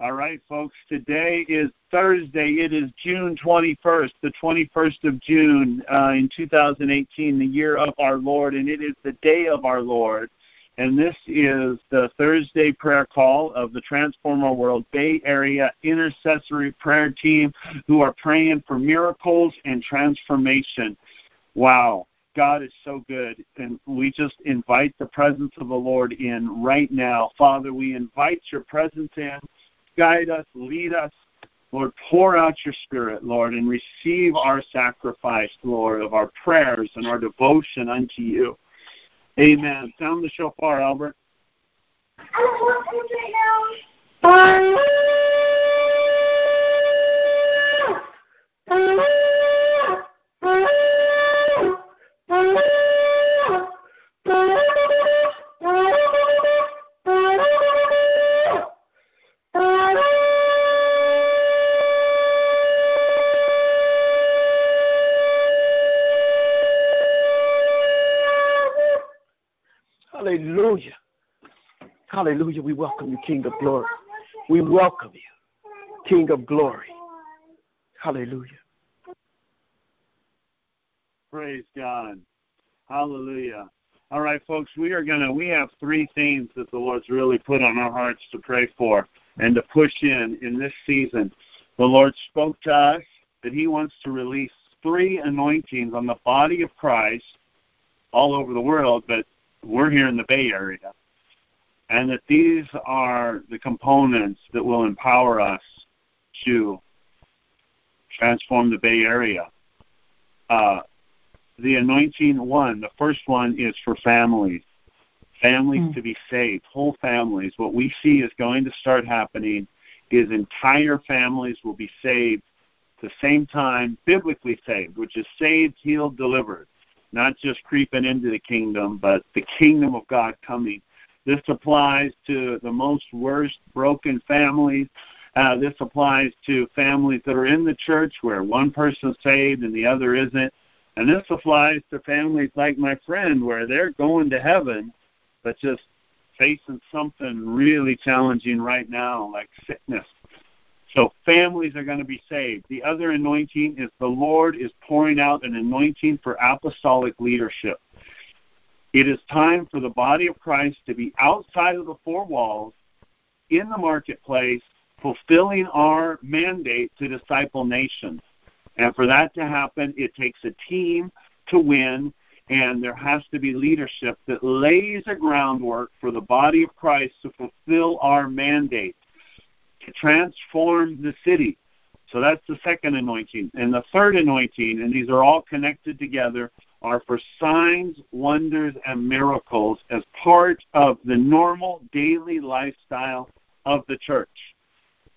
All right, folks, today is Thursday. It is June 21st, the 21st of June uh, in 2018, the year of our Lord, and it is the day of our Lord. And this is the Thursday prayer call of the Transform Our World Bay Area Intercessory Prayer Team who are praying for miracles and transformation. Wow. God is so good, and we just invite the presence of the Lord in right now. Father, we invite your presence in. Guide us, lead us. Lord, pour out your spirit, Lord, and receive our sacrifice, Lord, of our prayers and our devotion unto you. Amen. Sound the shofar, Albert. Hallelujah. Hallelujah. We welcome you, King of glory. We welcome you, King of glory. Hallelujah. Praise God. Hallelujah. All right, folks, we are going to, we have three themes that the Lord's really put on our hearts to pray for and to push in in this season. The Lord spoke to us that He wants to release three anointings on the body of Christ all over the world, but we're here in the Bay Area. And that these are the components that will empower us to transform the Bay Area. Uh, the anointing one, the first one is for families. Families mm. to be saved, whole families. What we see is going to start happening is entire families will be saved at the same time, biblically saved, which is saved, healed, delivered. Not just creeping into the kingdom, but the kingdom of God coming. This applies to the most worst broken families. Uh, this applies to families that are in the church where one person's saved and the other isn't and this applies to families like my friend where they're going to heaven, but just facing something really challenging right now, like sickness. So families are going to be saved. The other anointing is the Lord is pouring out an anointing for apostolic leadership. It is time for the body of Christ to be outside of the four walls, in the marketplace, fulfilling our mandate to disciple nations. And for that to happen, it takes a team to win, and there has to be leadership that lays a groundwork for the body of Christ to fulfill our mandate transform the city. So that's the second anointing. And the third anointing, and these are all connected together, are for signs, wonders, and miracles as part of the normal daily lifestyle of the church.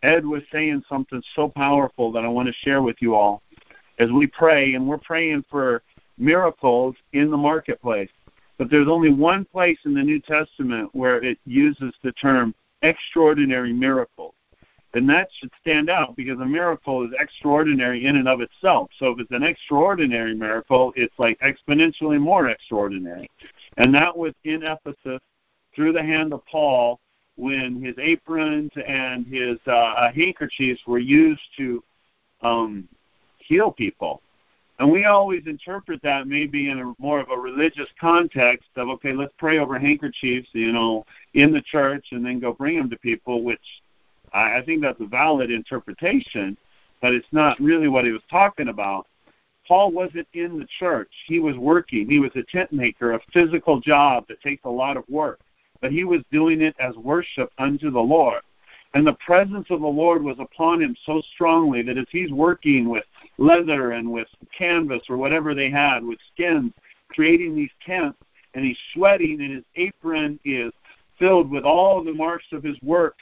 Ed was saying something so powerful that I want to share with you all as we pray, and we're praying for miracles in the marketplace. But there's only one place in the New Testament where it uses the term extraordinary miracles. And that should stand out because a miracle is extraordinary in and of itself. So if it's an extraordinary miracle, it's like exponentially more extraordinary. And that was in Ephesus through the hand of Paul when his aprons and his uh, handkerchiefs were used to um, heal people. And we always interpret that maybe in a more of a religious context of, okay, let's pray over handkerchiefs, you know, in the church and then go bring them to people, which I, I think that's a valid interpretation, but it's not really what he was talking about. Paul wasn't in the church. He was working. He was a tent maker, a physical job that takes a lot of work. But he was doing it as worship unto the Lord. And the presence of the Lord was upon him so strongly that as he's working with leather and with canvas or whatever they had, with skins, creating these tents, and he's sweating, and his apron is filled with all the marks of his work.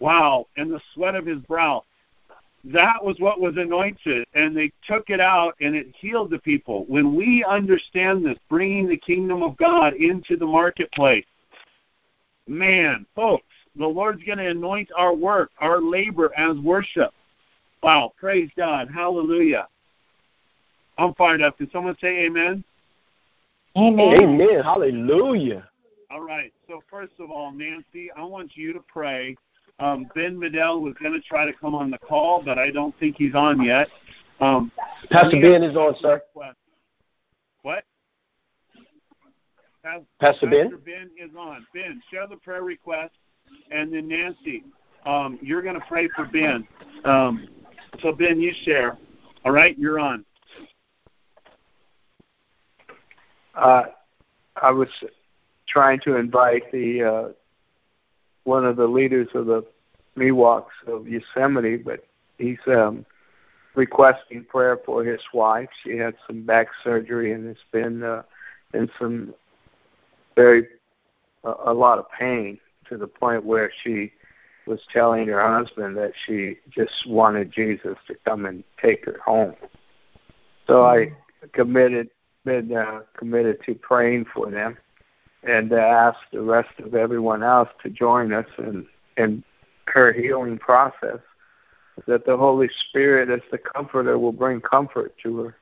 Wow, and the sweat of his brow. That was what was anointed, and they took it out, and it healed the people. When we understand this, bringing the kingdom of God into the marketplace, man, folks, the Lord's going to anoint our work, our labor as worship. Wow, praise God. Hallelujah. I'm fired up. Can someone say amen? Amen. Amen. Hallelujah. All right. So, first of all, Nancy, I want you to pray Um, ben Medell was going to try to come on the call, but I don't think he's on yet. Um, Pastor Ben is on, sir. What? Pastor, Pastor Ben? Ben is on. Ben, share the prayer request, and then Nancy, um, you're going to pray for Ben. Um, so Ben, you share. All right, you're on. Uh, I was trying to invite the uh, one of the leaders of the Miwoks of Yosemite, but he's um, requesting prayer for his wife. She had some back surgery and it's been uh, in some very uh, a lot of pain to the point where she was telling her husband that she just wanted Jesus to come and take her home. So I committed been uh, committed to praying for them and uh, ask the rest of everyone else to join us in in her healing process that the Holy Spirit as the comforter will bring comfort to her.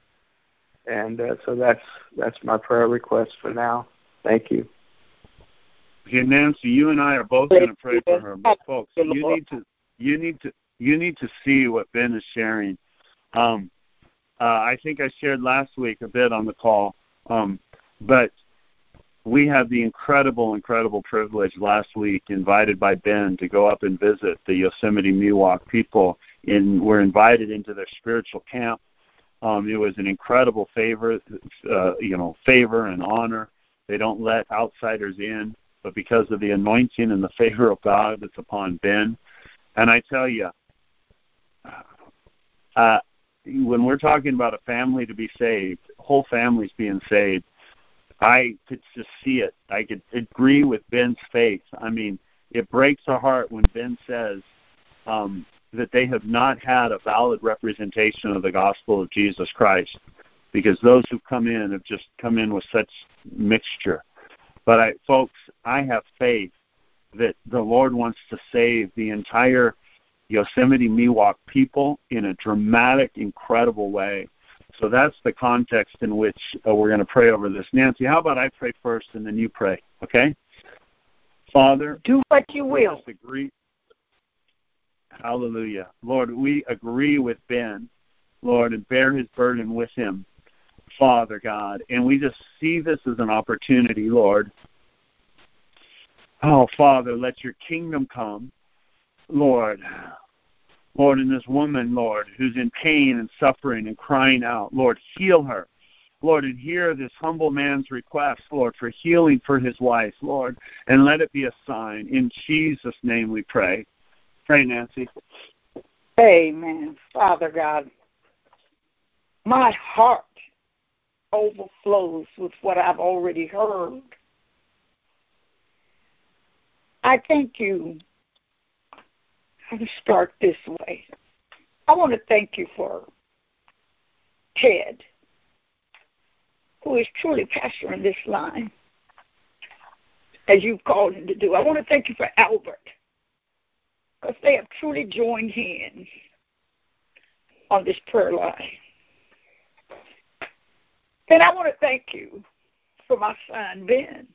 And uh, so that's that's my prayer request for now. Thank you. Okay, Nancy, you and I are both going to pray for her. But folks, you need to you need to you need to see what Ben is sharing. Um, uh, I think I shared last week a bit on the call, um, but we had the incredible, incredible privilege last week, invited by Ben, to go up and visit the Yosemite Miwok people. In we're invited into their spiritual camp. Um, it was an incredible favor, uh, you know, favor and honor. They don't let outsiders in, but because of the anointing and the favor of God that's upon Ben, and I tell you, uh, when we're talking about a family to be saved, whole families being saved, I could just see it. I could agree with Ben's faith. I mean, it breaks our heart when Ben says um, that they have not had a valid representation of the gospel of Jesus Christ, because those who come in have just come in with such mixture. But I, folks, I have faith that the Lord wants to save the entire Yosemite Miwok people in a dramatic, incredible way. So that's the context in which uh, we're going to pray over this. Nancy, how about I pray first and then you pray, okay? Father, do what you will. Agree. Hallelujah. Lord, we agree with Ben, Lord, and bear his burden with him, Father God. And we just see this as an opportunity, Lord. Oh, Father, let your kingdom come, Lord. Lord, in this woman, Lord, who's in pain and suffering and crying out, Lord, heal her. Lord, and hear this humble man's request, Lord, for healing for his wife, Lord, and let it be a sign. In Jesus' name we pray. Pray, Nancy. Amen. Father God, my heart overflows with what I've already heard. I thank you To start this way. I want to thank you for Ted, who is truly pastoring this line, as you've called him to do. I want to thank you for Albert, because they have truly joined hands on this prayer line. And I want to thank you for my son, Ben,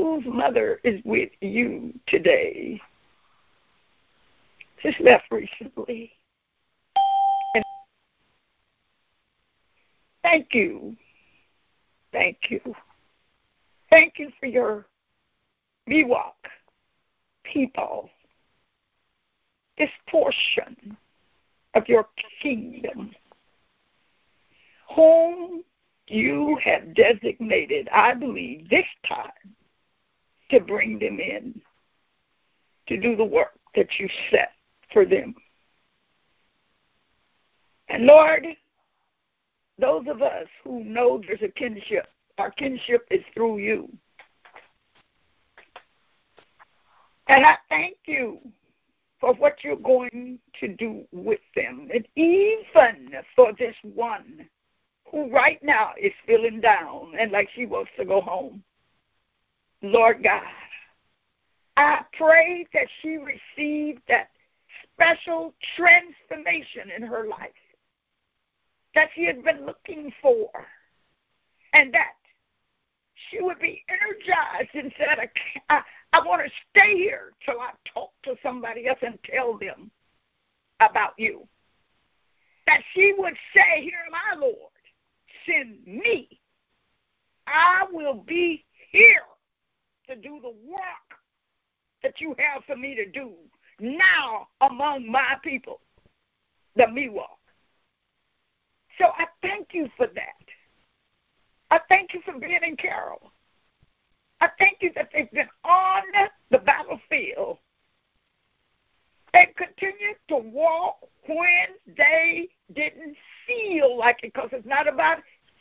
whose mother is with you today. Just left recently. And thank you. Thank you. Thank you for your Miwok people, this portion of your kingdom, whom you have designated, I believe, this time to bring them in to do the work that you set for them. And Lord, those of us who know there's a kinship, our kinship is through you. And I thank you for what you're going to do with them, and even for this one who right now is feeling down and like she wants to go home. Lord God, I pray that she received that special transformation in her life that she had been looking for, and that she would be energized and said, I, I want to stay here till I talk to somebody else and tell them about you. That she would say, Here my Lord, send me. I will be here to do the work that you have for me to do now among my people, the Miwok. So I thank you for that. I thank you for Ben and Carol. I thank you that they've been on the battlefield and continue to walk when they didn't feel like it, because it's not about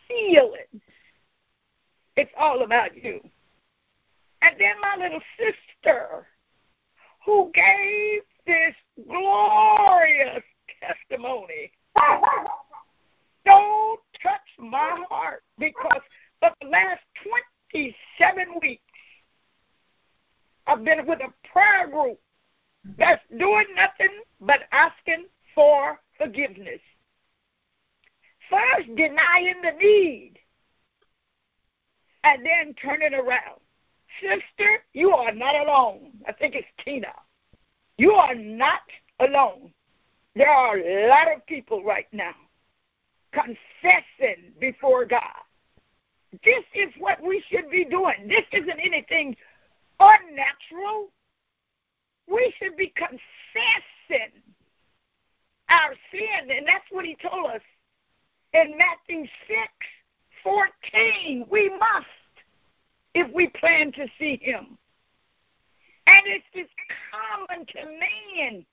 feeling. It's all about you. And then my little sister, who gave this glorious testimony. Don't touch my heart because for the last 27 weeks, I've been with a prayer group that's doing nothing but asking for forgiveness. First, denying the need, and then turning around. Sister, you are not alone. I think it's Tina. You are not alone. There are a lot of people right now confessing before God. This is what we should be doing. This isn't anything unnatural. We should be confessing our sin, and that's what he told us in Matthew 6 14. We must if we plan to see him. And it's just common to man.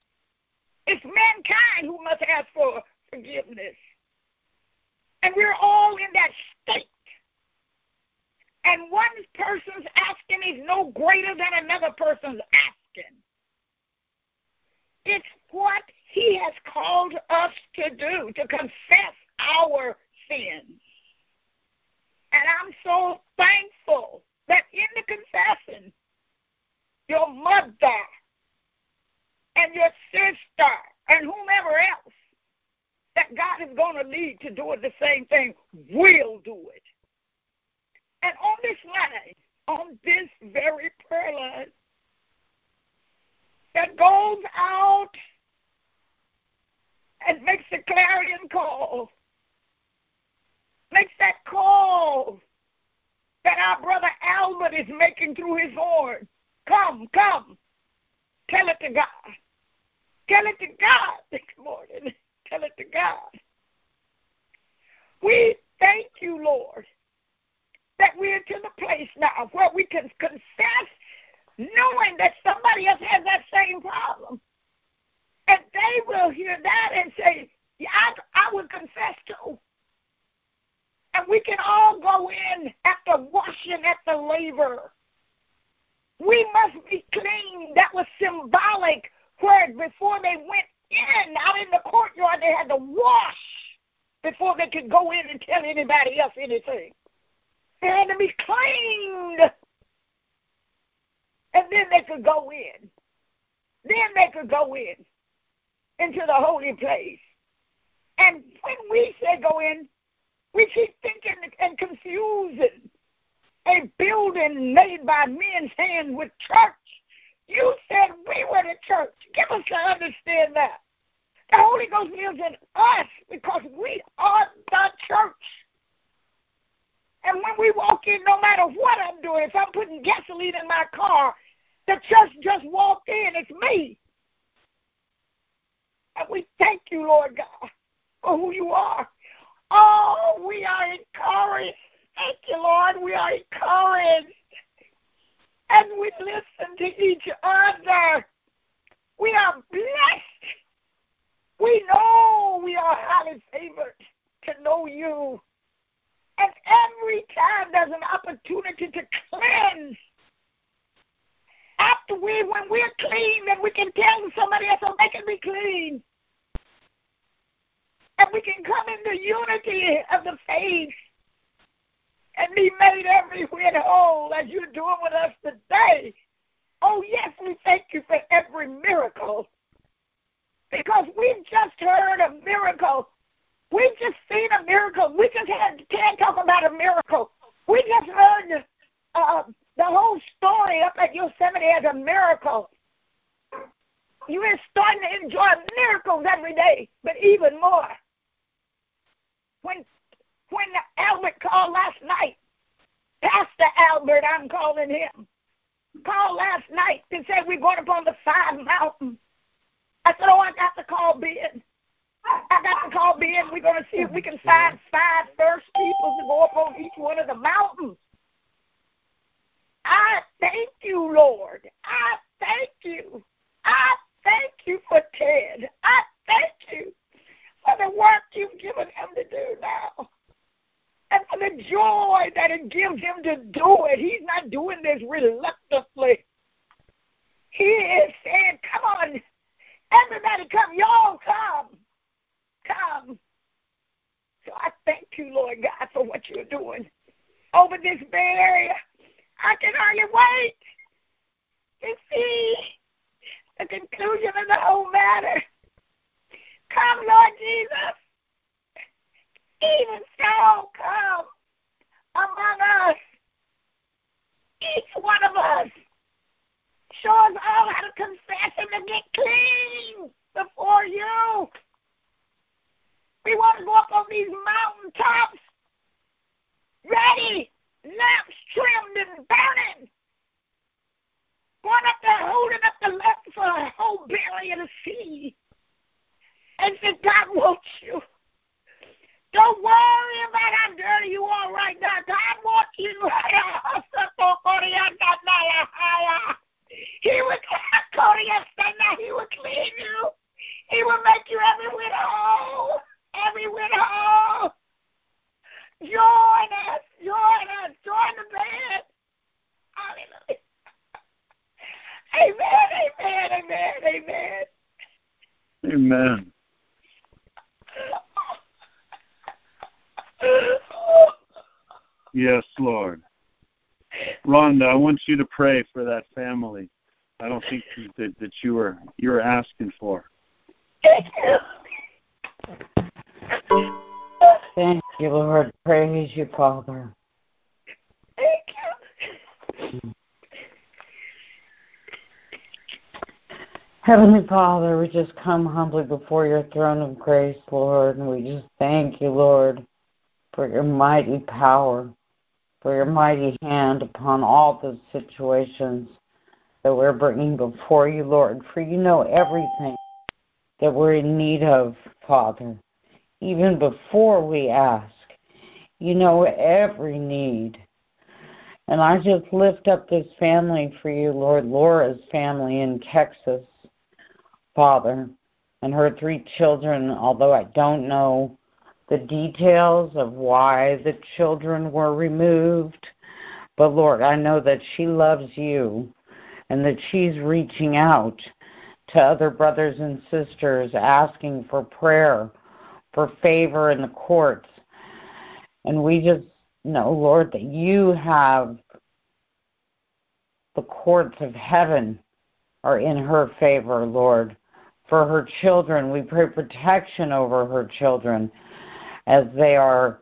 It's mankind who must ask for forgiveness. And we're all in that state. And one person's asking is no greater than another person's asking. It's what he has called us to do, to confess our sins. And I'm so thankful that in the confession, your mother and your sister and whomever else that God is going to lead to doing the same thing will do it. And on this line, on this very prayer line, that goes out and makes the clarion call, makes that call that our brother Albert is making through his horn. Come, come. Tell it to God. Tell it to God this morning. Tell it to God. We thank you, Lord, that we're to the place now where we can confess knowing that somebody else has that same problem. And they will hear that and say, yeah, I, I would confess too. And we can all go in after washing at the laver. We must be clean. That was symbolic, where before they went in, out in the courtyard, they had to wash before they could go in and tell anybody else anything. They had to be cleaned. And then they could go in. Then they could go in into the holy place. And when we say go in, we keep thinking and confusing a building made by men's hands with church. You said we were the church. Give us to understand that. The Holy Ghost lives in us because we are the church. And when we walk in, no matter what I'm doing, if I'm putting gasoline in my car, the church just walked in. It's me. And we thank you, Lord God, for who you are. Oh, we are encouraged. Thank you, Lord. We are encouraged. And we listen to each other. We are blessed. We know we are highly favored to know you. And every time there's an opportunity to cleanse. After we, when we're clean, then we can tell somebody else, oh, they can be clean and we can come into unity of the faith and be made every whit whole as you're doing with us today. Oh, yes, we thank you for every miracle because we've just heard a miracle. We've just seen a miracle. We just had Ted talk about a miracle. We just heard uh, The whole story up at Yosemite as a miracle. You are starting to enjoy miracles every day, but even more. When when Albert called last night, Pastor Albert, I'm calling him, called last night and said we're going up on the five mountains. I said, Oh, I got to call Ben. I got to call Ben. We're going to see if we can find five first people to go up on each one of the mountains. I thank you, Lord. I thank you. I thank you for Ted. I thank you for the work you've given him to do now. And for the joy that it gives him to do it. He's not doing this reluctantly. He is saying, Come on, everybody come, y'all come. Come. So I thank you, Lord God, for what you're doing over this Bay Area. I can hardly wait to see the conclusion of the whole matter. Come, Lord Jesus. Even so, come among us. Each one of us. Show us all how to confess and to get clean before you. We want to go up on these mountain tops ready lamps trimmed and burning. Going up there holding up the lamp for a whole belly of the sea. And said, God wants you. Don't worry about how dirty you are right now. God wants you. He will He will clean you. He will make you every whit whole. Every whit whole. Join us, join us, join the band. Hallelujah. Amen, amen, amen, amen. Amen. Yes, Lord. Rhonda, I want you to pray for that family. I don't think that, that you were you were asking for. Thank you. Thank you, Lord. Praise you, Father. Thank you. Heavenly Father, we just come humbly before your throne of grace, Lord, and we just thank you, Lord, for your mighty power, for your mighty hand upon all the situations that we're bringing before you, Lord, for you know everything that we're in need of, Father even before we ask. You know every need. And I just lift up this family for you, Lord, Laura's family in Texas, Father, and her three children, although I don't know the details of why the children were removed. But Lord, I know that she loves you and that she's reaching out to other brothers and sisters asking for prayer for favor in the courts. And we just know, Lord, that you have the courts of heaven are in her favor, Lord. For her children, we pray protection over her children as they are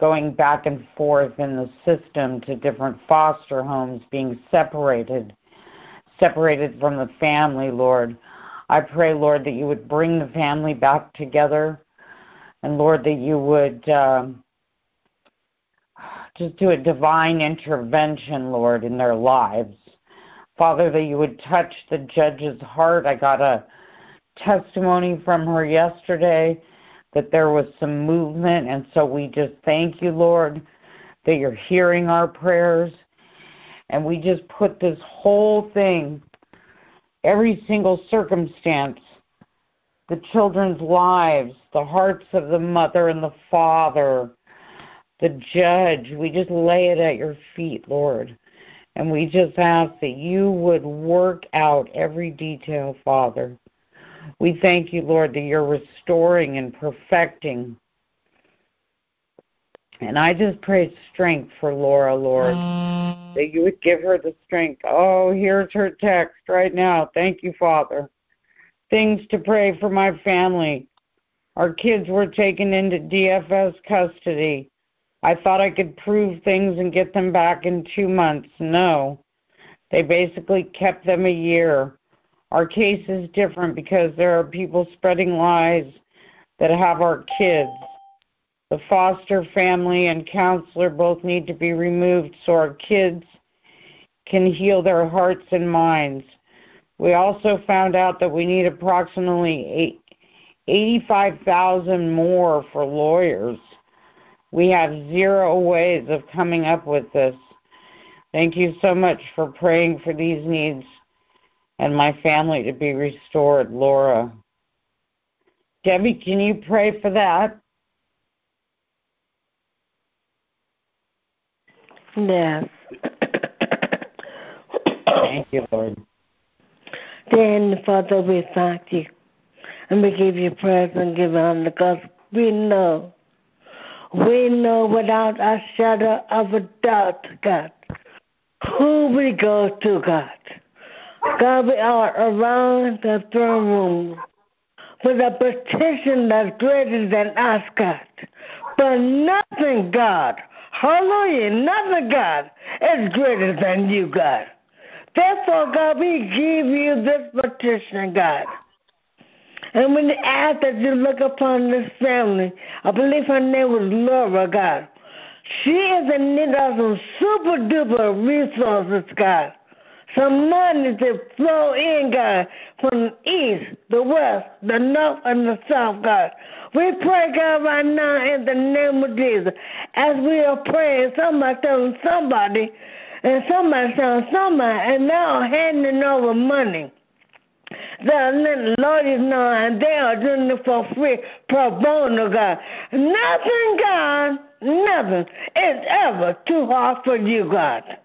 going back and forth in the system to different foster homes, being separated, separated from the family, Lord. I pray, Lord, that you would bring the family back together and Lord, that you would um, just do a divine intervention, Lord, in their lives. Father, that you would touch the judge's heart. I got a testimony from her yesterday that there was some movement, and so we just thank you, Lord, that you're hearing our prayers. And we just put this whole thing, every single circumstance, the children's lives, the hearts of the mother and the father, the judge. We just lay it at your feet, Lord. And we just ask that you would work out every detail, Father. We thank you, Lord, that you're restoring and perfecting. And I just pray strength for Laura, Lord, mm. that you would give her the strength. Oh, here's her text right now. Thank you, Father things to pray for my family. Our kids were taken into DFS custody. I thought I could prove things and get them back in two months. No. They basically kept them a year. Our case is different because there are people spreading lies that have our kids. The foster family and counselor both need to be removed so our kids can heal their hearts and minds. We also found out that we need approximately 85,000 more for lawyers. We have zero ways of coming up with this. Thank you so much for praying for these needs and my family to be restored, Laura. Debbie, can you pray for that? Yes. Thank you, Lord. Then, Father, we thank you. And we give you praise and give honor because we know, we know without a shadow of a doubt, God, who we go to, God. God, we are around the throne room with a petition that's greater than us, God. But nothing, God, hallelujah, nothing, God, is greater than you, God. Therefore, God, we give you this petition, God. And we ask that you look upon this family. I believe her name was Laura, God. She is in need of some super duper resources, God. Some money to flow in, God, from the east, the west, the north, and the south, God. We pray, God, right now in the name of Jesus. As we are praying, somebody telling somebody, and somebody telling somebody, and now handing over money. They're letting lawyers know, and they are doing it for free, pro bono, God. Nothing, God, nothing is ever too hard for you, God.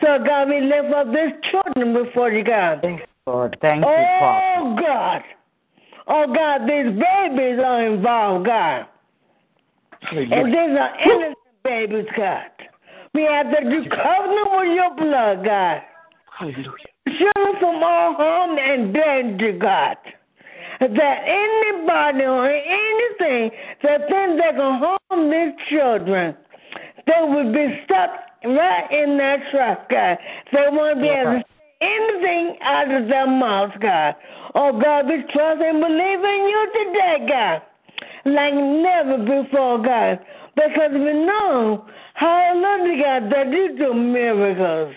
So, God, we lift up these children before you, God. Lord, thank you, oh, Father. God. Oh, God, these babies are involved, God. And these are innocent babies, God. We have that you cover them with your blood, God. Hallelujah. Shield them from all harm and danger, God. That anybody or anything that thinks they can harm these children, they will be stuck right in that trap, God. Uh, they won't be able to say anything out of their mouth, God. Oh, God, we trust and believe in you today, God, like never before, God. Because we know, how hallelujah, God, that you do miracles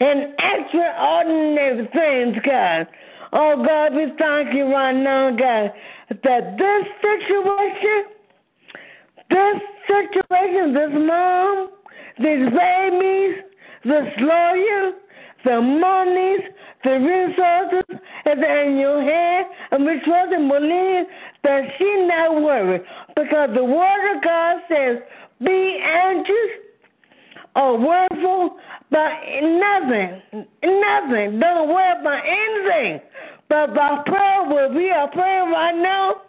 and extraordinary things, God. Oh, God, we thank you right now, God, that this situation, this situation, this mom, these babies, the lawyer, the monies, the resources is in your hand, and we trust and believe that she not worried because the word of God says, be anxious or worryful about nothing, nothing. Don't worry about anything, but by prayer, where we are praying right now,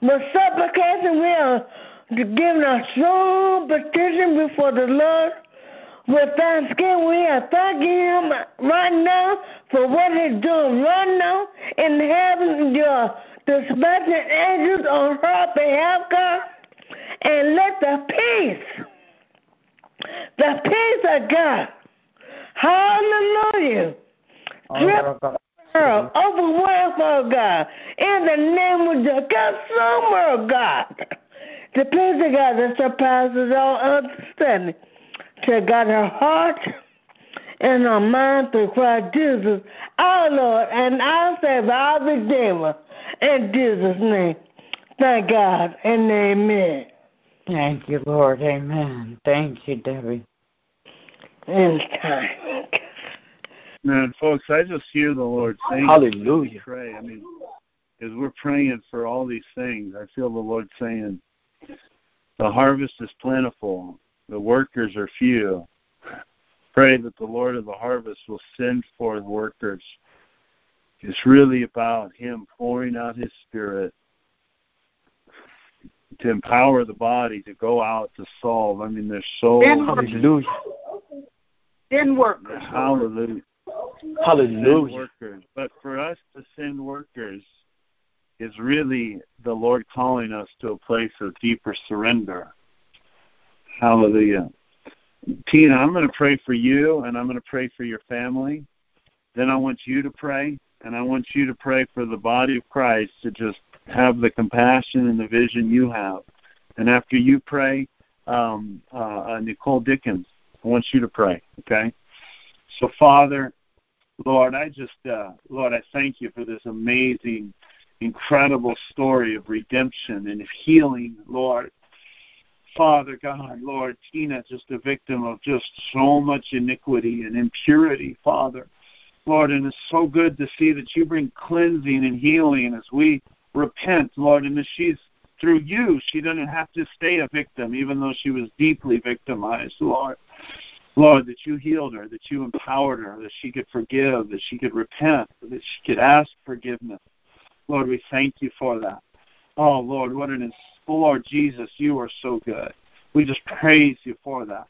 with supplication, we are giving a strong petition before the Lord. With thanksgiving, we are thanking Him right now for what He's doing right now in heaven. You're dispatching angels on her behalf, God. And let the peace, the peace of God, hallelujah, drip her, overwhelm her, God, in the name of the consumer, God. The peace of God that surpasses all understanding to God her heart and her mind through Christ Jesus, our Lord and our Savior, our Redeemer, in Jesus' name. Thank God and amen. Thank you, Lord. Amen. Thank you, Debbie. In time. Man, folks, I just hear the Lord saying, Hallelujah. Pray. I mean, as we're praying for all these things, I feel the Lord saying, the harvest is plentiful, the workers are few. Pray that the Lord of the harvest will send forth workers. It's really about Him pouring out His Spirit to empower the body to go out to solve. I mean, there's so Hallelujah. Then workers. hallelujah. Hallelujah. Send workers. But for us to send workers is really the Lord calling us to a place of deeper surrender. Hallelujah. Tina, I'm going to pray for you and I'm going to pray for your family. Then I want you to pray and I want you to pray for the body of Christ to just have the compassion and the vision you have. And after you pray, um, uh, uh, Nicole Dickens, I want you to pray, okay? So, Father, Lord, I just, uh, Lord, I thank you for this amazing, incredible story of redemption and of healing, Lord. Father God, Lord, Tina, just a victim of just so much iniquity and impurity, Father. Lord, and it's so good to see that you bring cleansing and healing as we repent, Lord, and that she's through you, she doesn't have to stay a victim, even though she was deeply victimized, Lord. Lord, that you healed her, that you empowered her, that she could forgive, that she could repent, that she could ask forgiveness. Lord, we thank you for that. Oh, Lord, what an oh, Lord Jesus, you are so good. We just praise you for that.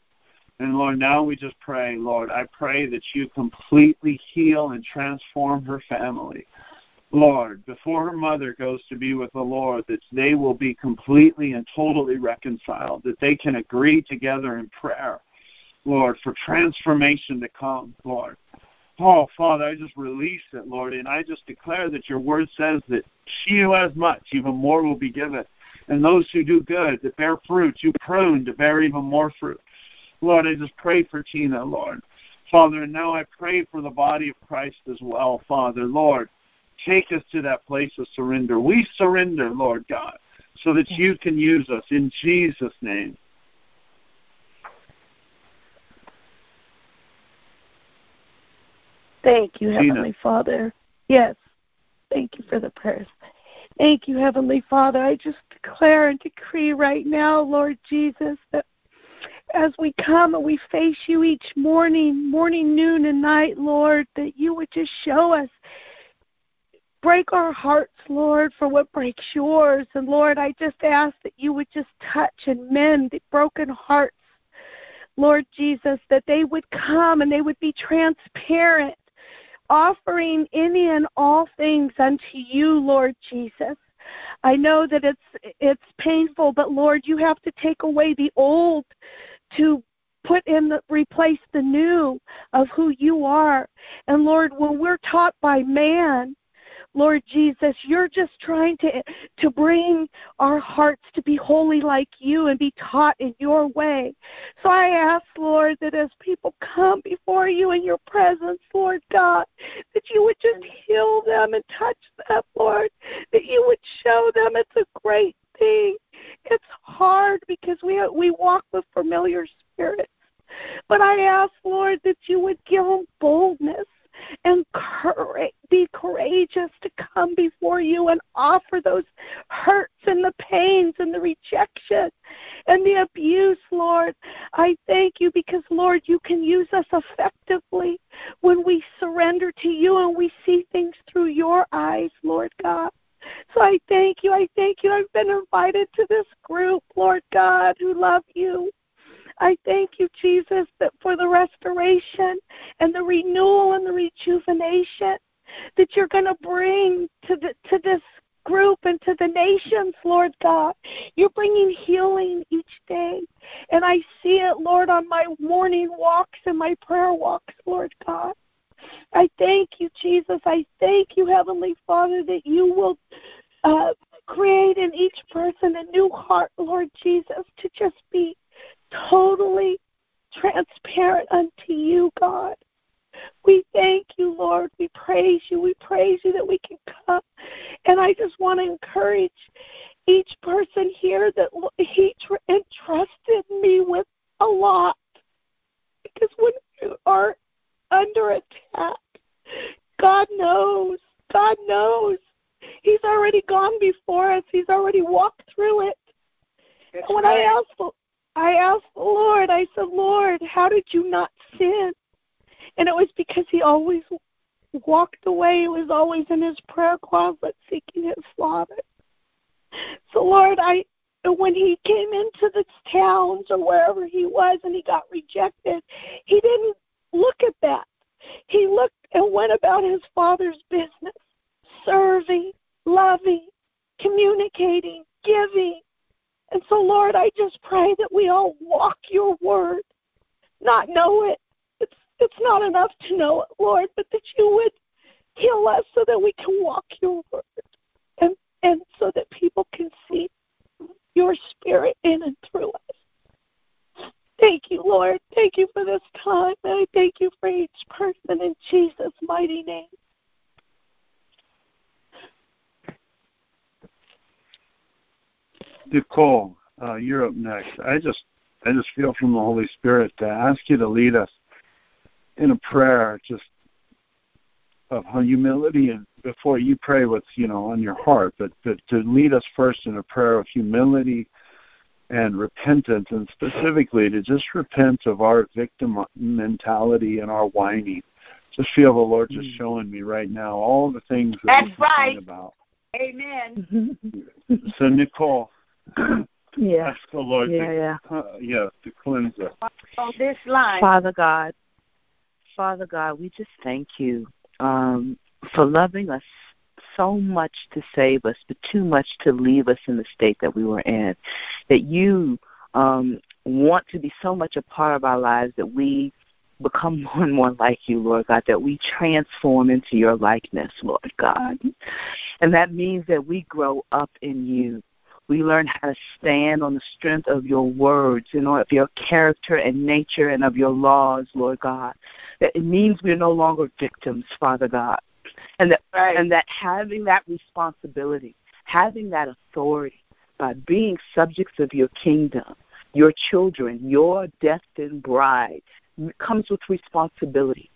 And Lord, now we just pray, Lord, I pray that you completely heal and transform her family. Lord, before her mother goes to be with the Lord, that they will be completely and totally reconciled, that they can agree together in prayer, Lord, for transformation to come, Lord. Oh, Father, I just release it, Lord, and I just declare that your word says that she who has much, even more will be given. And those who do good, that bear fruit, you prune to bear even more fruit. Lord, I just pray for Tina, Lord. Father, and now I pray for the body of Christ as well, Father. Lord, Take us to that place of surrender. We surrender, Lord God, so that you can use us in Jesus' name. Thank you, Heavenly Father. Yes. Thank you for the prayers. Thank you, Heavenly Father. I just declare and decree right now, Lord Jesus, that as we come and we face you each morning, morning, noon, and night, Lord, that you would just show us break our hearts, Lord, for what breaks yours. And Lord, I just ask that you would just touch and mend the broken hearts, Lord Jesus, that they would come and they would be transparent, offering any and all things unto you, Lord Jesus. I know that it's it's painful, but Lord, you have to take away the old to put in the replace the new of who you are. And Lord, when we're taught by man, Lord Jesus, you're just trying to to bring our hearts to be holy like you and be taught in your way. So I ask, Lord, that as people come before you in your presence, Lord God, that you would just heal them and touch them, Lord, that you would show them it's a great thing. It's hard because we we walk with familiar spirits. But I ask, Lord, that you would give them boldness and courage, be courageous to come before you and offer those hurts and the pains and the rejection and the abuse, Lord. I thank you because, Lord, you can use us effectively when we surrender to you and we see things through your eyes, Lord God. So I thank you. I thank you. I've been invited to this group, Lord God, who love you. I thank you, Jesus, that for the restoration and the renewal and the rejuvenation that you're going to bring to the to this group and to the nations, Lord God. You're bringing healing each day. And I see it, Lord, on my morning walks and my prayer walks, Lord God. I thank you, Jesus. I thank you, Heavenly Father, that you will uh, create in each person a new heart, Lord Jesus, to just be totally transparent unto you, God. We thank you, Lord. We praise you. We praise you that we can come. And I just want to encourage each person here that he entrusted me with a lot. Because when you are under attack, God knows. God knows. He's already gone before us. He's already walked through it. That's and when right. I asked I asked the Lord, I said, Lord, how did you not sin? And it was because he always walked away. He was always in his prayer closet seeking his Father. So, Lord, I when he came into the towns or wherever he was and he got rejected, he didn't look at that. He looked and went about his father's business, serving, loving, communicating, giving, And so, Lord, I just pray that we all walk your word, not know it. It's it's not enough to know it, Lord, but that you would heal us so that we can walk your word, and and so that people can see your spirit in and through us. Thank you, Lord. Thank you for this time, and I thank you for each person in Jesus' mighty name. Nicole, uh, you're up next. I just I just feel from the Holy Spirit to ask you to lead us in a prayer just of humility and before you pray what's you know on your heart, but, but to lead us first in a prayer of humility and repentance, and specifically to just repent of our victim mentality and our whining. Just feel the Lord just mm. showing me right now all the things that That's right. about. Amen. so Nicole, yeah. ask the Lord yeah, to, yeah. Uh, yeah, to cleanse us. On this line. Father God, Father God, we just thank you um, for loving us so much to save us, but too much to leave us in the state that we were in. That you um, want to be so much a part of our lives that we become more and more like you, Lord God, that we transform into your likeness, Lord God. And that means that we grow up in you. We learn how to stand on the strength of your words and of your character and nature and of your laws, Lord God. That it means we're no longer victims, Father God. And that right. and that having that responsibility, having that authority by being subjects of your kingdom, your children, your destined bride, comes with responsibility.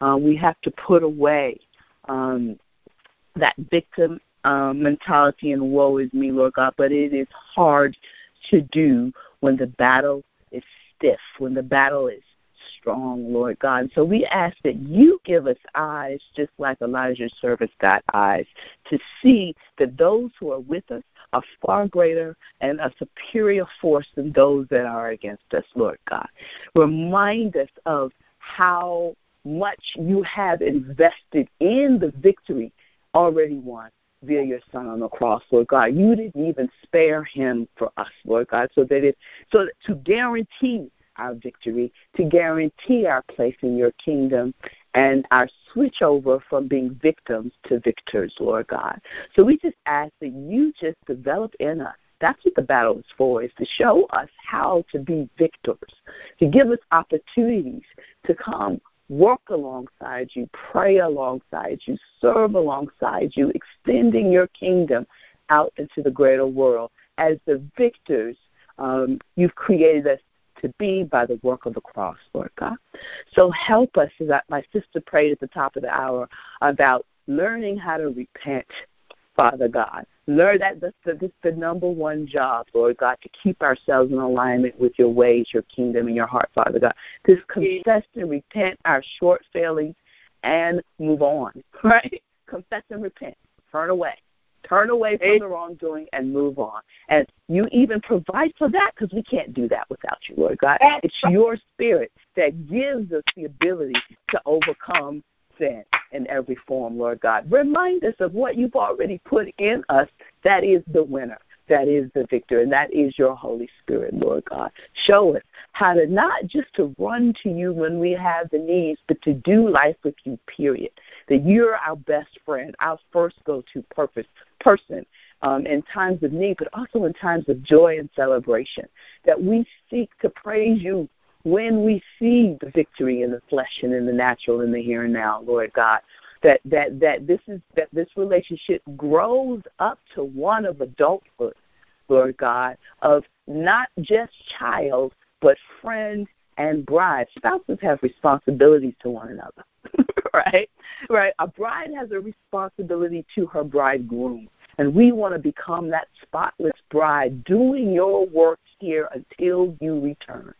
Uh, we have to put away um, that victim um, mentality and woe is me, Lord God, but it is hard to do when the battle is stiff, when the battle is strong, Lord God. And so we ask that you give us eyes, just like Elijah's servants got eyes, to see that those who are with us are far greater and a superior force than those that are against us, Lord God. Remind us of how much you have invested in the victory already won via your son on the cross, Lord God. You didn't even spare him for us, Lord God, so that it so that to guarantee our victory, to guarantee our place in your kingdom and our switch over from being victims to victors, Lord God. So we just ask that you just develop in us. That's what the battle is for, is to show us how to be victors, to give us opportunities to come work alongside you, pray alongside you, serve alongside you, extending your kingdom out into the greater world as the victors um, you've created us to be by the work of the cross, Lord God. So help us, as my sister prayed at the top of the hour, about learning how to repent, Father God. Lord, that this, is the number one job, Lord God, to keep ourselves in alignment with your ways, your kingdom, and your heart, Father God. To confess and repent our short failings and move on, right? Confess and repent. Turn away. Turn away from the wrongdoing and move on. And you even provide for that because we can't do that without you, Lord God. It's your spirit that gives us the ability to overcome sin in every form, Lord God. Remind us of what you've already put in us that is the winner that is the victor, and that is your Holy Spirit, Lord God. Show us how to not just to run to you when we have the needs, but to do life with you, period. That you're our best friend, our first go-to purpose person um, in times of need, but also in times of joy and celebration. That we seek to praise you when we see the victory in the flesh and in the natural in the here and now, Lord God that that that this is that this relationship grows up to one of adulthood, Lord God, of not just child but friend and bride. Spouses have responsibilities to one another, right? Right. A bride has a responsibility to her bridegroom. And we want to become that spotless bride doing your work here until you return,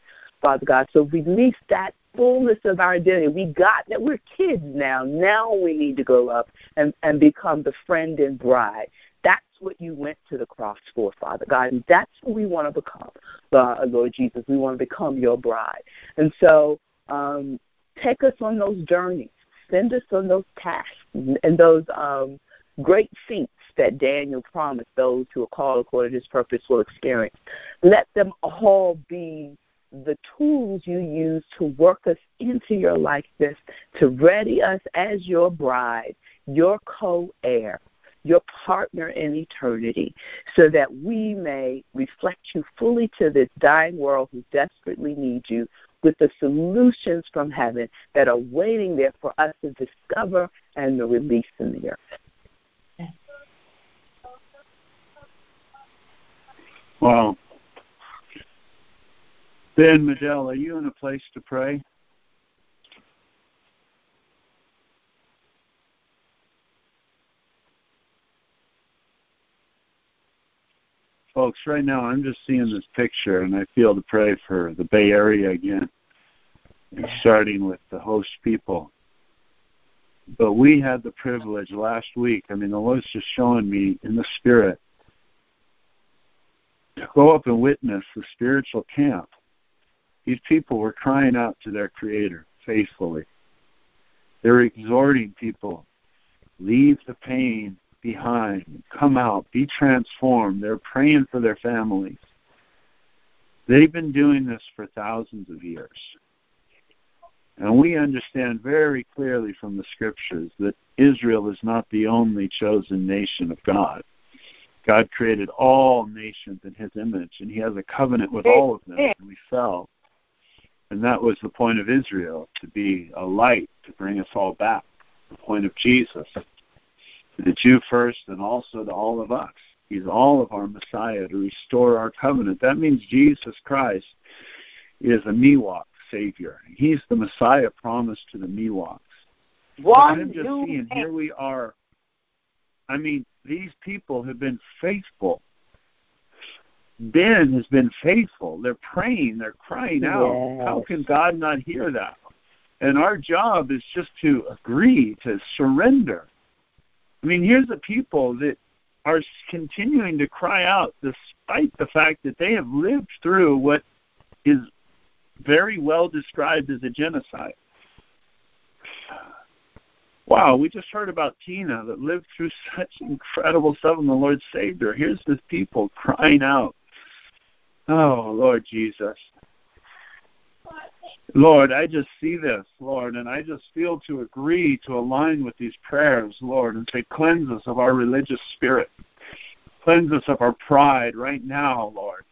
Father God. So release that fullness of our identity. We got that we're kids now. Now we need to grow up and, and become the friend and bride. That's what you went to the cross for, Father God. And that's what we want to become, uh, Lord Jesus. We want to become your bride. And so um, take us on those journeys. Send us on those tasks and those um, great feats that Daniel promised those who are called according to his purpose will experience. Let them all be the tools you use to work us into your likeness, to ready us as your bride, your co heir, your partner in eternity, so that we may reflect you fully to this dying world who desperately needs you with the solutions from heaven that are waiting there for us to discover and to release in the earth. Wow. Ben Medell, are you in a place to pray? Folks, right now I'm just seeing this picture and I feel to pray for the Bay Area again, starting with the host people. But we had the privilege last week, I mean, the Lord's just showing me in the Spirit to go up and witness the spiritual camp. These people were crying out to their Creator faithfully. They were exhorting people, leave the pain behind, come out, be transformed. They're praying for their families. They've been doing this for thousands of years. And we understand very clearly from the scriptures that Israel is not the only chosen nation of God. God created all nations in his image, and he has a covenant with all of them, and we fell. And that was the point of Israel, to be a light, to bring us all back. The point of Jesus, to the Jew first and also to all of us. He's all of our Messiah to restore our covenant. That means Jesus Christ is a Miwok Savior. He's the Messiah promised to the Miwoks. One I'm just seeing here we are. I mean, these people have been faithful. Ben has been faithful. They're praying, they're crying out. Yes. How can God not hear that? And our job is just to agree, to surrender. I mean, here's the people that are continuing to cry out despite the fact that they have lived through what is very well described as a genocide. Wow, we just heard about Tina that lived through such incredible stuff and the Lord saved her. Here's this people crying out, Oh, Lord Jesus. Lord, I just see this, Lord, and I just feel to agree to align with these prayers, Lord, and say, cleanse us of our religious spirit. Cleanse us of our pride right now, Lord.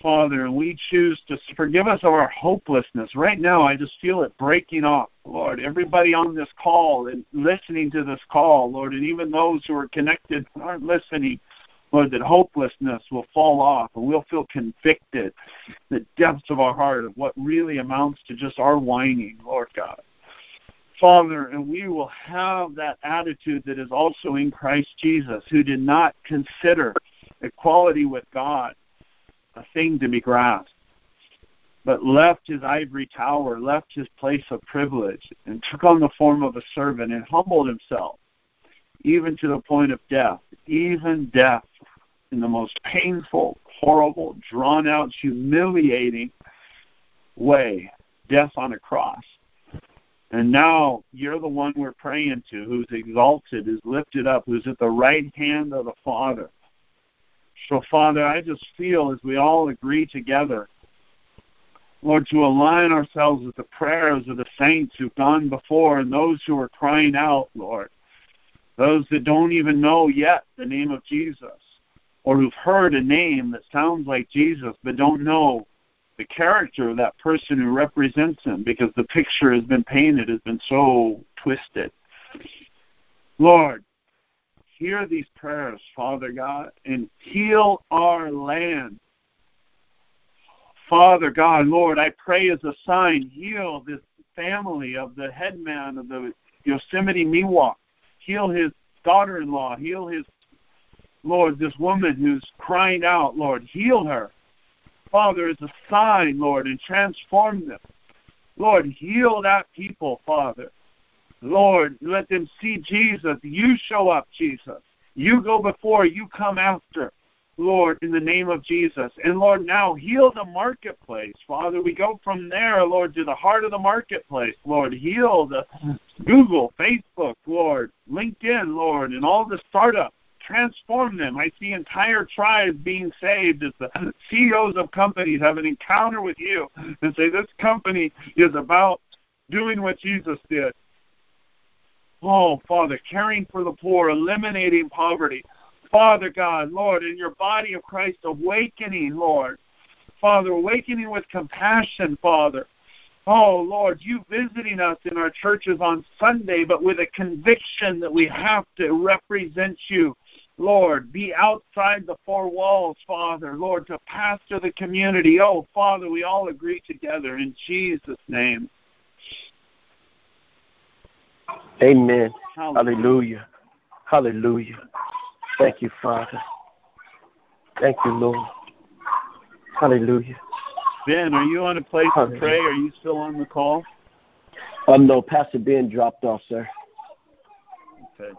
Father, and we choose to forgive us of our hopelessness. Right now, I just feel it breaking off, Lord. Everybody on this call and listening to this call, Lord, and even those who are connected aren't listening, Lord, that hopelessness will fall off and we'll feel convicted, the depths of our heart of what really amounts to just our whining, Lord God. Father, and we will have that attitude that is also in Christ Jesus, who did not consider equality with God a thing to be grasped, but left his ivory tower, left his place of privilege, and took on the form of a servant and humbled himself, even to the point of death, even death in the most painful, horrible, drawn out, humiliating way, death on a cross. And now you're the one we're praying to, who's exalted, who's lifted up, who's at the right hand of the Father. So, Father, I just feel as we all agree together, Lord, to align ourselves with the prayers of the saints who've gone before and those who are crying out, Lord, those that don't even know yet the name of Jesus, or who've heard a name that sounds like Jesus but don't know the character of that person who represents him because the picture has been painted, has been so twisted. Lord, hear these prayers, Father God, and heal our land. Father God, Lord, I pray as a sign, heal this family of the headman of the Yosemite Miwok. Heal his daughter in law. Heal his, Lord, this woman who's crying out, Lord, heal her. Father, as a sign, Lord, and transform them. Lord, heal that people, Father. Lord, let them see Jesus. You show up, Jesus. You go before, you come after. Lord, in the name of Jesus. And Lord, now heal the marketplace. Father, we go from there, Lord, to the heart of the marketplace. Lord, heal the Google, Facebook, Lord, LinkedIn, Lord, and all the startups. Transform them. I see entire tribes being saved as the CEOs of companies have an encounter with you and say, This company is about doing what Jesus did. Oh, Father, caring for the poor, eliminating poverty. Father God, Lord, in your body of Christ, awakening, Lord. Father, awakening with compassion, Father. Oh, Lord, you visiting us in our churches on Sunday, but with a conviction that we have to represent you. Lord, be outside the four walls, Father. Lord, to pastor the community. Oh, Father, we all agree together in Jesus' name. Amen. Hallelujah. Hallelujah. Thank you, Father. Thank you, Lord. Hallelujah. Ben, are you on a place Hallelujah. to pray? Are you still on the call? Um, no, Pastor Ben dropped off, sir. Okay.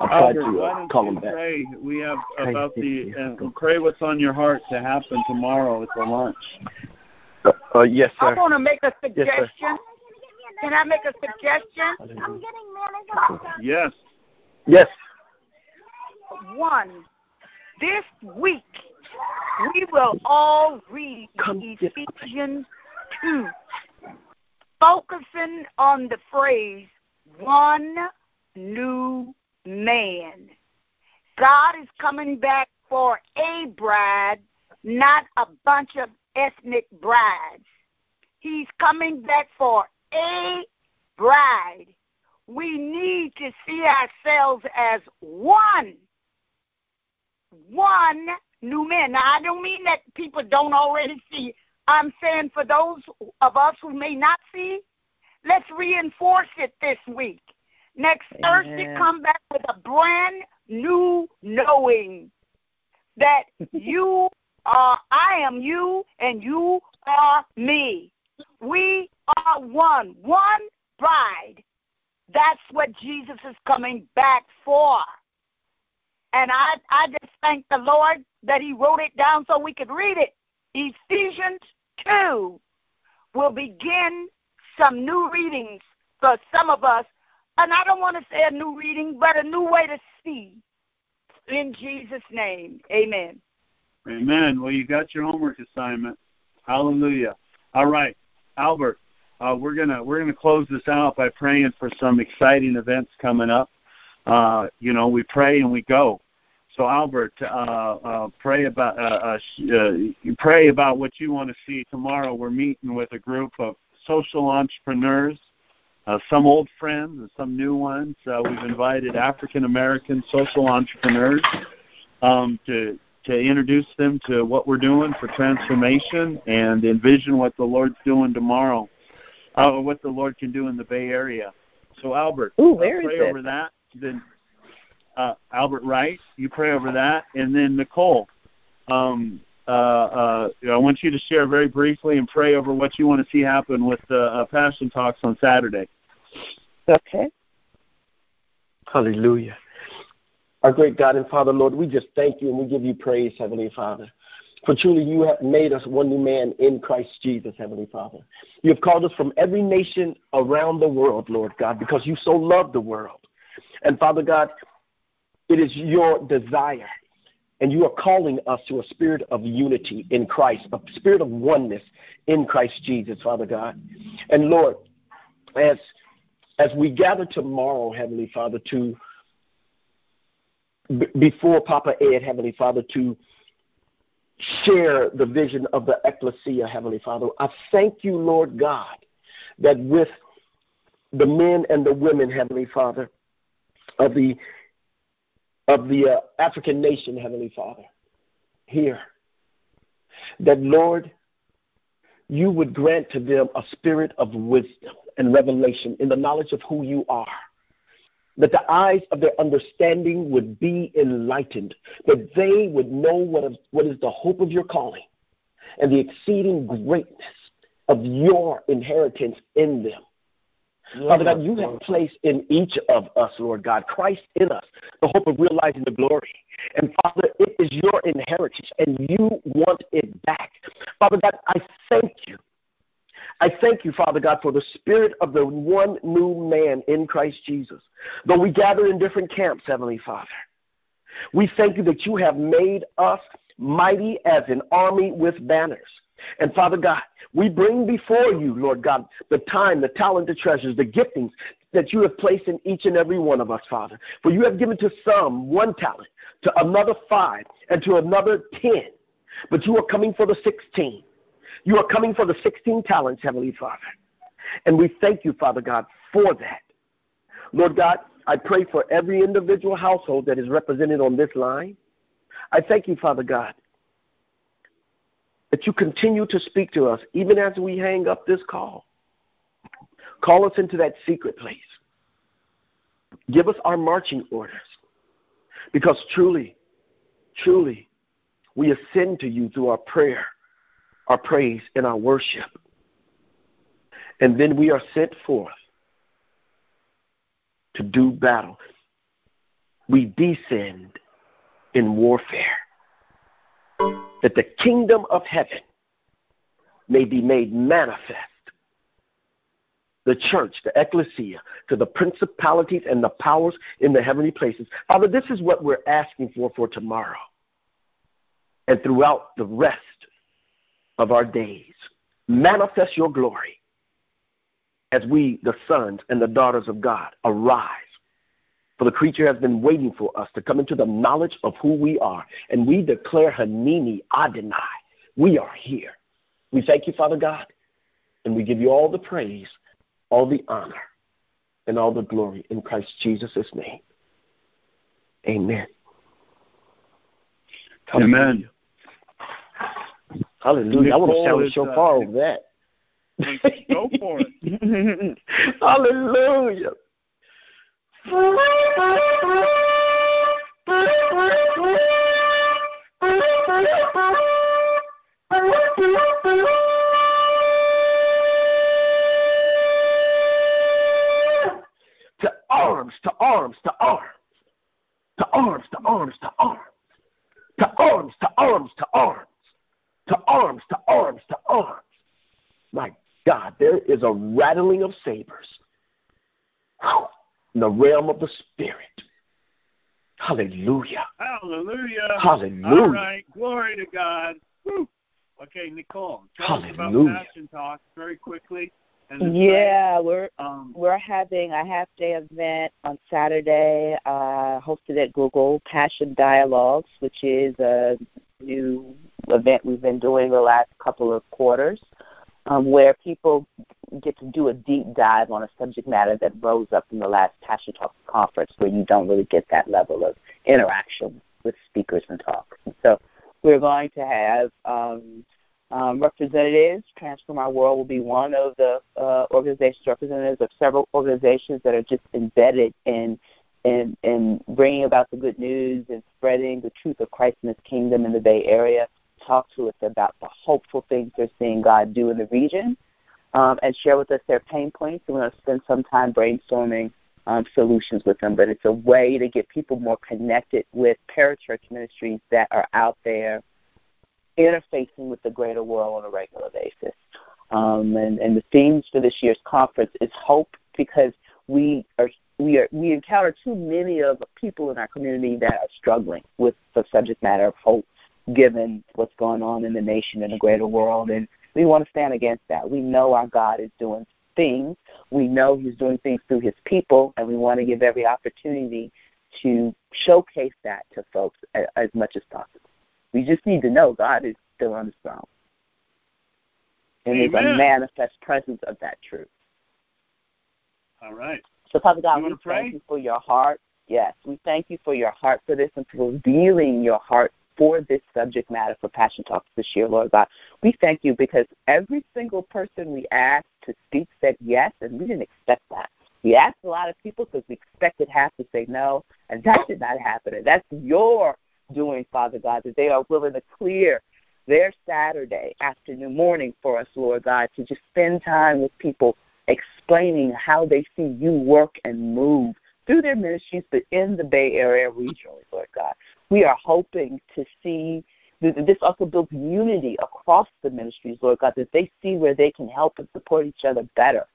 I'll try Albert, to uh, call him back. Pray. We have about the uh, pray what's on your heart to happen tomorrow at the lunch. Uh, uh, yes, sir. I want to make a suggestion. Yes, Can I make a suggestion? I'm getting Yes. Yes. One, this week we will all read Ephesians 2, focusing on the phrase one new man. God is coming back for a bride, not a bunch of ethnic brides. He's coming back for a bride. We need to see ourselves as one. One new man. Now, I don't mean that people don't already see. I'm saying for those of us who may not see, let's reinforce it this week. Next Amen. Thursday, come back with a brand new knowing that you are, I am you, and you are me. We are one, one bride. That's what Jesus is coming back for. And I, I just thank the Lord that He wrote it down so we could read it. Ephesians 2 will begin some new readings for some of us. And I don't want to say a new reading, but a new way to see. In Jesus' name, amen. Amen. Well, you got your homework assignment. Hallelujah. All right, Albert. Uh, we're gonna we're gonna close this out by praying for some exciting events coming up. Uh, you know, we pray and we go. So Albert, uh, uh, pray about uh, uh, pray about what you want to see tomorrow. We're meeting with a group of social entrepreneurs, uh, some old friends and some new ones. Uh, we've invited African American social entrepreneurs um, to to introduce them to what we're doing for transformation and envision what the Lord's doing tomorrow, uh, what the Lord can do in the Bay Area. So Albert, Ooh, uh, pray it? over that. Then uh, Albert Wright, you pray over that, and then Nicole. Um, uh, uh, I want you to share very briefly and pray over what you want to see happen with the uh, Passion Talks on Saturday. Okay. Hallelujah. Our great God and Father, Lord, we just thank you and we give you praise, Heavenly Father. For truly you have made us one new man in Christ Jesus, Heavenly Father. You have called us from every nation around the world, Lord God, because you so love the world. And Father God, it is your desire. And you are calling us to a spirit of unity in Christ, a spirit of oneness in Christ Jesus, Father God. And Lord, as as we gather tomorrow, Heavenly Father, to b- before Papa Ed, Heavenly Father, to share the vision of the ecclesia, Heavenly Father, I thank you, Lord God, that with the men and the women, Heavenly Father, of the of the uh, African nation, Heavenly Father, here, that Lord, you would grant to them a spirit of wisdom and revelation in the knowledge of who you are. That the eyes of their understanding would be enlightened, that they would know what is, what is the hope of your calling and the exceeding greatness of your inheritance in them. Father God, you have placed in each of us, Lord God, Christ in us, the hope of realizing the glory. And Father, it is your inheritance, and you want it back. Father God, I thank you. I thank you, Father God, for the spirit of the one new man in Christ Jesus. Though we gather in different camps, Heavenly Father, we thank you that you have made us mighty as an army with banners. And Father God, we bring before you, Lord God, the time, the talent, the treasures, the giftings that you have placed in each and every one of us, Father. For you have given to some one talent, to another five, and to another ten. But you are coming for the sixteen. You are coming for the 16 talents, Heavenly Father. And we thank you, Father God, for that. Lord God, I pray for every individual household that is represented on this line. I thank you, Father God, that you continue to speak to us even as we hang up this call. Call us into that secret place. Give us our marching orders. Because truly, truly, we ascend to you through our prayer, our praise, and our worship. And then we are sent forth to do battle. We descend in warfare that the kingdom of heaven may be made manifest. The church, the ecclesia, to the principalities and the powers in the heavenly places. Father, this is what we're asking for for tomorrow and throughout the rest of our days. Manifest your glory as we, the sons and the daughters of God, arise for the creature has been waiting for us to come into the knowledge of who we are. And we declare Hineni Adonai. We are here. We thank you, Father God, and we give you all the praise, all the honor, and all the glory in Christ Jesus' name. Amen. Amen. Hallelujah. I want to sound so uh, far over that. Go for it. Hallelujah. To arms, to arms, to arms. To arms, to arms, to arms. To arms, to arms, to arms. To arms. My God, there is a rattling of sabers. Whew in the realm of the spirit. Hallelujah. Hallelujah. Hallelujah. All right. Glory to God. Woo. Okay, Nicole, tell Hallelujah. us about Passion Talk very quickly. And Yeah, we're um, we're having a half day event on Saturday, uh, hosted at Google Passion Dialogues, which is a new event we've been doing the last couple of quarters, um, where people get to do a deep dive on a subject matter that rose up in the last Passion Talk conference, where you don't really get that level of interaction with speakers and talk. So we're going to have um, um, representatives. Transform Our World will be one of the uh, organizations, representatives of several organizations that are just embedded in, in, in bringing about the good news and spreading the truth of Christ and His kingdom in the Bay Area. Talk to us about the hopeful things they're seeing God do in the region um, and share with us their pain points. We're going to spend some time brainstorming um, solutions with them. But it's a way to get people more connected with parachurch ministries that are out there interfacing with the greater world on a regular basis. Um, and, and the themes for this year's conference is hope because we are we are we encounter too many of people in our community that are struggling with the subject matter of hope given what's going on in the nation and the greater world and we want to stand against that. We know our God is doing things. We know He's doing things through His people, and we want to give every opportunity to showcase that to folks as much as possible. We just need to know God is still on the throne. And there's a manifest presence of that truth. all right. So, Father God, we pray? thank you for your heart. Yes, we thank you for your heart for this and for revealing your heart for this subject matter for Passion Talks this year, Lord God. We thank you because every single person we asked to speak said yes, and we didn't expect that. We asked a lot of people because we expected half to say no, and that did not happen. And that's your doing, Father God, that they are willing to clear their Saturday afternoon, morning for us, Lord God, to just spend time with people explaining how they see you work and move through their ministries, but in the Bay Area regionally, Lord God. We are hoping to see this also builds unity across the ministries, Lord God, that they see where they can help and support each other better.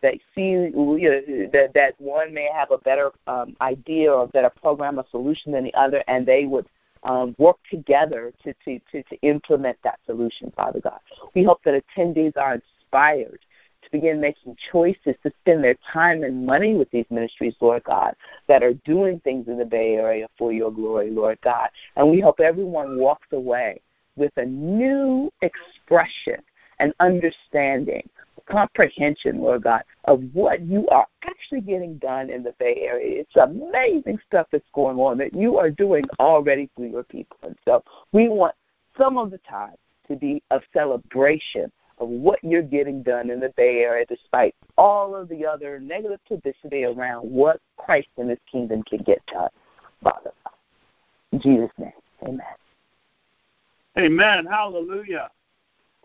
They see you know, that that one may have a better um, idea or a better program or solution than the other, and they would um, work together to, to, to, to implement that solution, Father God. We hope that attendees are inspired to begin making choices to spend their time and money with these ministries, Lord God, that are doing things in the Bay Area for your glory, Lord God. And we hope everyone walks away with a new expression and understanding, comprehension, Lord God, of what you are actually getting done in the Bay Area. It's amazing stuff that's going on that you are doing already for your people. And so we want some of the time to be a celebration of what you're getting done in the Bay Area, despite all of the other negative publicity around what Christ and His kingdom can get done, Father. In Jesus' name, Amen. Amen. Hallelujah.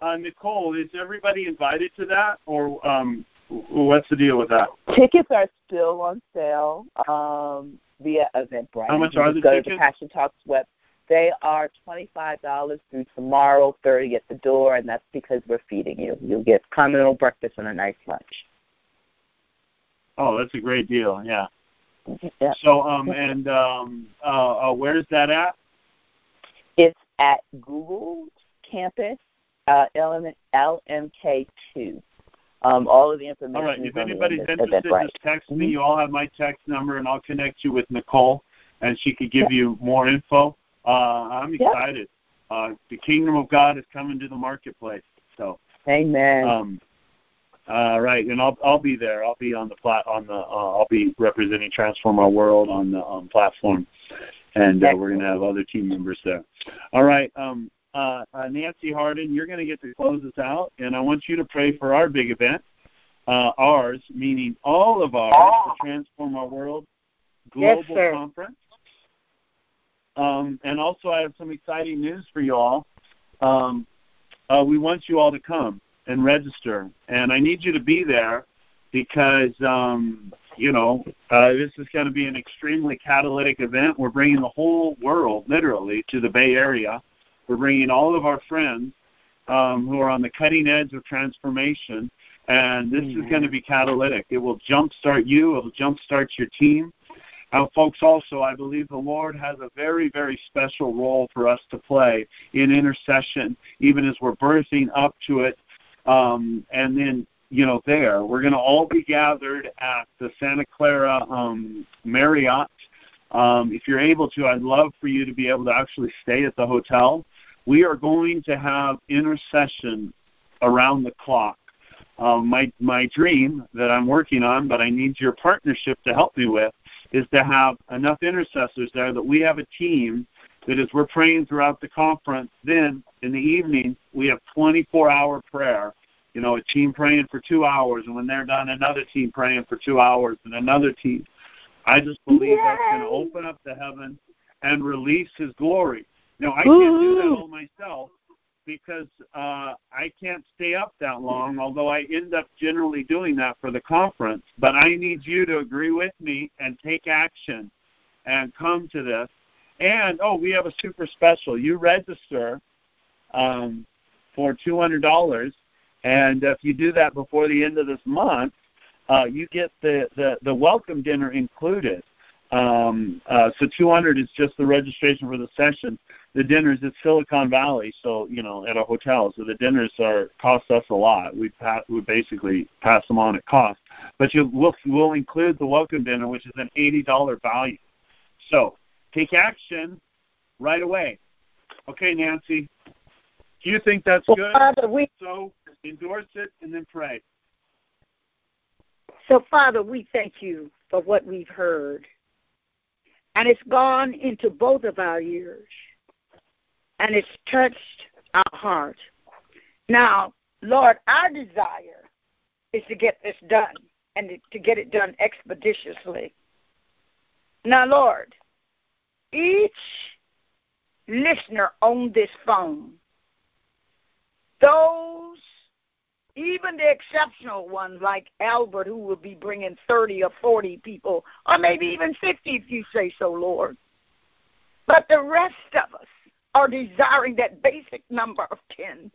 Uh, Nicole, is everybody invited to that, or um, what's the deal with that? Tickets are still on sale um, via Eventbrite. How much are the go tickets? to the Passion Talks web they are $25 through tomorrow, 30 at the door, and that's because we're feeding you. You'll get continental breakfast and a nice lunch. Oh, that's a great deal. Yeah. yeah. So, um, and um, uh, uh, where is that at? It's at Google Campus uh, LMK2. Um, all of the information. All right. If anybody's interested, Eventbrite. just text Mm-hmm. me. You all have my text number, and I'll connect you with Nicole, and she could give you more info. Uh, I'm Yep. excited. Uh, the kingdom of God is coming to the marketplace. So, Amen. um, uh, right, and I'll I'll be there. I'll be on the plat on the uh, I'll be representing Transform Our World on the um, platform, and uh, we're going to have other team members there. All right, um, uh, uh, Nancy Harden, you're going to get to close us out, and I want you to pray for our big event, uh, ours meaning all of ours, the Transform Our World Global sir. Conference. Um, and also, I have some exciting news for you all. Um, uh, we want you all to come and register, and I need you to be there because um, you know uh, this is going to be an extremely catalytic event. We're bringing the whole world, literally, to the Bay Area. We're bringing all of our friends um, who are on the cutting edge of transformation, and this is going to be catalytic. It will jumpstart you. It will jumpstart your team. Uh, folks, also, I believe the Lord has a very, very special role for us to play in intercession, even as we're birthing up to it. Um, and then, you know, there, we're going to all be gathered at the Santa Clara um, Marriott. Um, if you're able to, I'd love for you to be able to actually stay at the hotel. We are going to have intercession around the clock. Um, my my dream that I'm working on, but I need your partnership to help me with, is to have enough intercessors there that we have a team that as we're praying throughout the conference, then in the evening we have 24-hour prayer. You know, a team praying for two hours, and when they're done, another team praying for two hours, and another team. I just believe that's going to open up the heaven and release His glory. Now, I can't do that all myself because uh, I can't stay up that long, although I end up generally doing that for the conference. But I need you to agree with me and take action and come to this. And, oh, we have a super special. You register um, for $200, and if you do that before the end of this month, uh, you get the, the, the welcome dinner included. Um, uh, so 200 is just the registration for the session. The dinners at Silicon Valley, so you know, at a hotel. So the dinners are cost us a lot. We pa- we basically pass them on at cost, but you will will include the welcome dinner, which is an eighty dollar value. So take action right away. Okay, Nancy. Do you think that's Well, good? Father, we So endorse it and then pray. so Father, we thank you for what we've heard. And it's gone into both of our ears. And it's touched our heart. Now, Lord, our desire is to get this done and to get it done expeditiously. Now, Lord, each listener on this phone, those even the exceptional ones like Albert, who will be bringing 30 or 40 people, or maybe even 50 if you say so, Lord. But the rest of us are desiring that basic number of 10.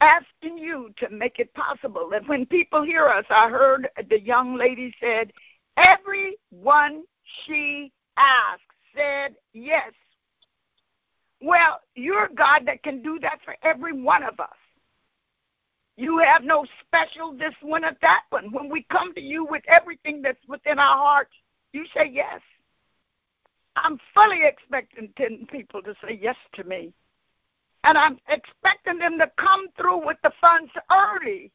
Asking you to make it possible that when people hear us, I heard the young lady said, everyone she asked said yes. Well, you're God that can do that for every one of us. You have no special this one or that one. When we come to you with everything that's within our hearts, you say yes. I'm fully expecting 10 people to say yes to me. And I'm expecting them to come through with the funds early.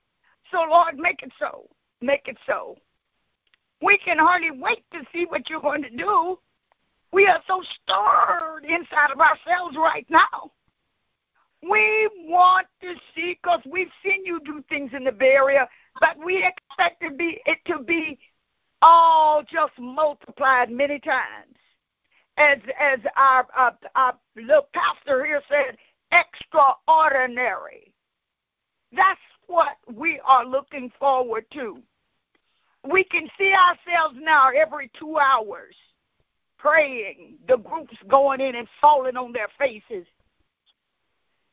So, Lord, make it so. Make it so. We can hardly wait to see what you're going to do. We are so stirred inside of ourselves right now. We want to see because we've seen you do things in the Bay Area, but we expect to be, it to be all just multiplied many times. As as our, our, our little pastor here said, extraordinary. That's what we are looking forward to. We can see ourselves now every two hours praying, the groups going in and falling on their faces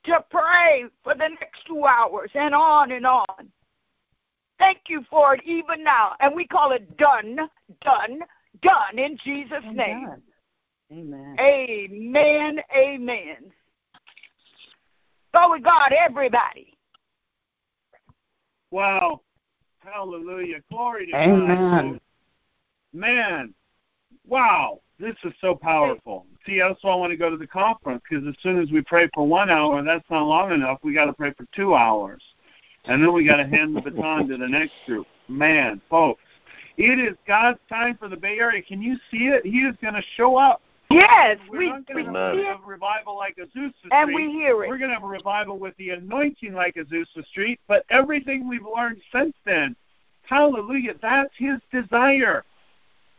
to pray for the next two hours and on and on. Thank you for it even now. And we call it done, done, done in Jesus' name. Amen. Amen. Amen. Go with God, everybody. Wow. Hallelujah. Glory to God. Amen. God. Man, wow. This is so powerful. See, that's why I want to go to the conference because as soon as we pray for one hour, that's not long enough. We got to pray for two hours, and then we got to hand the baton to the next group. Man, folks, it is God's time for the Bay Area. Can you see it? He is going to show up. Yes, We're we, not going to have it a revival like Azusa Street. and we hear it. We're going to have a revival with the anointing like Azusa Street, but everything we've learned since then, hallelujah, that's his desire.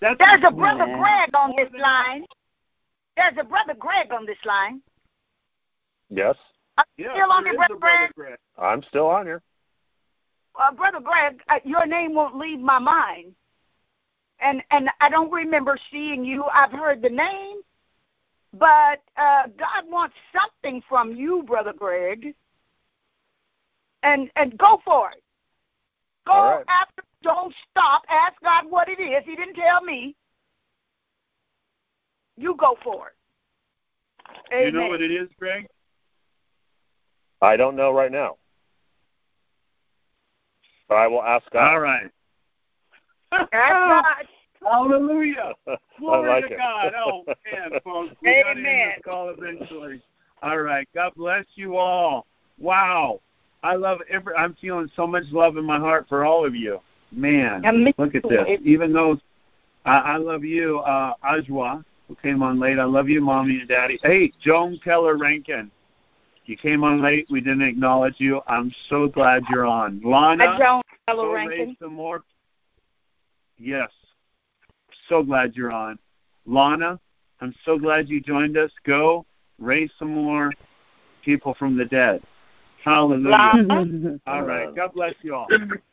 That's There's a brother Amen. Greg on this line. There's a brother Greg on this line. Yes, Are you Yeah, still on there there, is brother brother Greg? Greg. I'm still on here. uh, brother Greg, uh, your name won't leave my mind, and and I don't remember seeing you. I've heard the name, but uh, God wants something from you, brother Greg, and and go for it. Go All right. after. Don't stop. Ask God what it is. He didn't tell me. You go for it. Amen. You know what it is, Greg? I don't know right now. But I will ask God. All right. Ask God. Hallelujah. Glory like to it. God. Oh, man, folks. We got to end Amen. this call eventually. All right. God bless you all. Wow. I love every. I'm feeling so much love in my heart for all of you. Man, look at this. Even though I, I love you, uh, Ajwa, who came on late. I love you, mommy and daddy. Hey, Joan Keller Rankin. You came on late. We didn't acknowledge you. I'm so glad you're on. Lana, I don't. go Hello, raise Rankin. some more. Yes. So glad you're on. Lana, I'm so glad you joined us. Go raise some more people from the dead. Hallelujah. All right. God bless you all.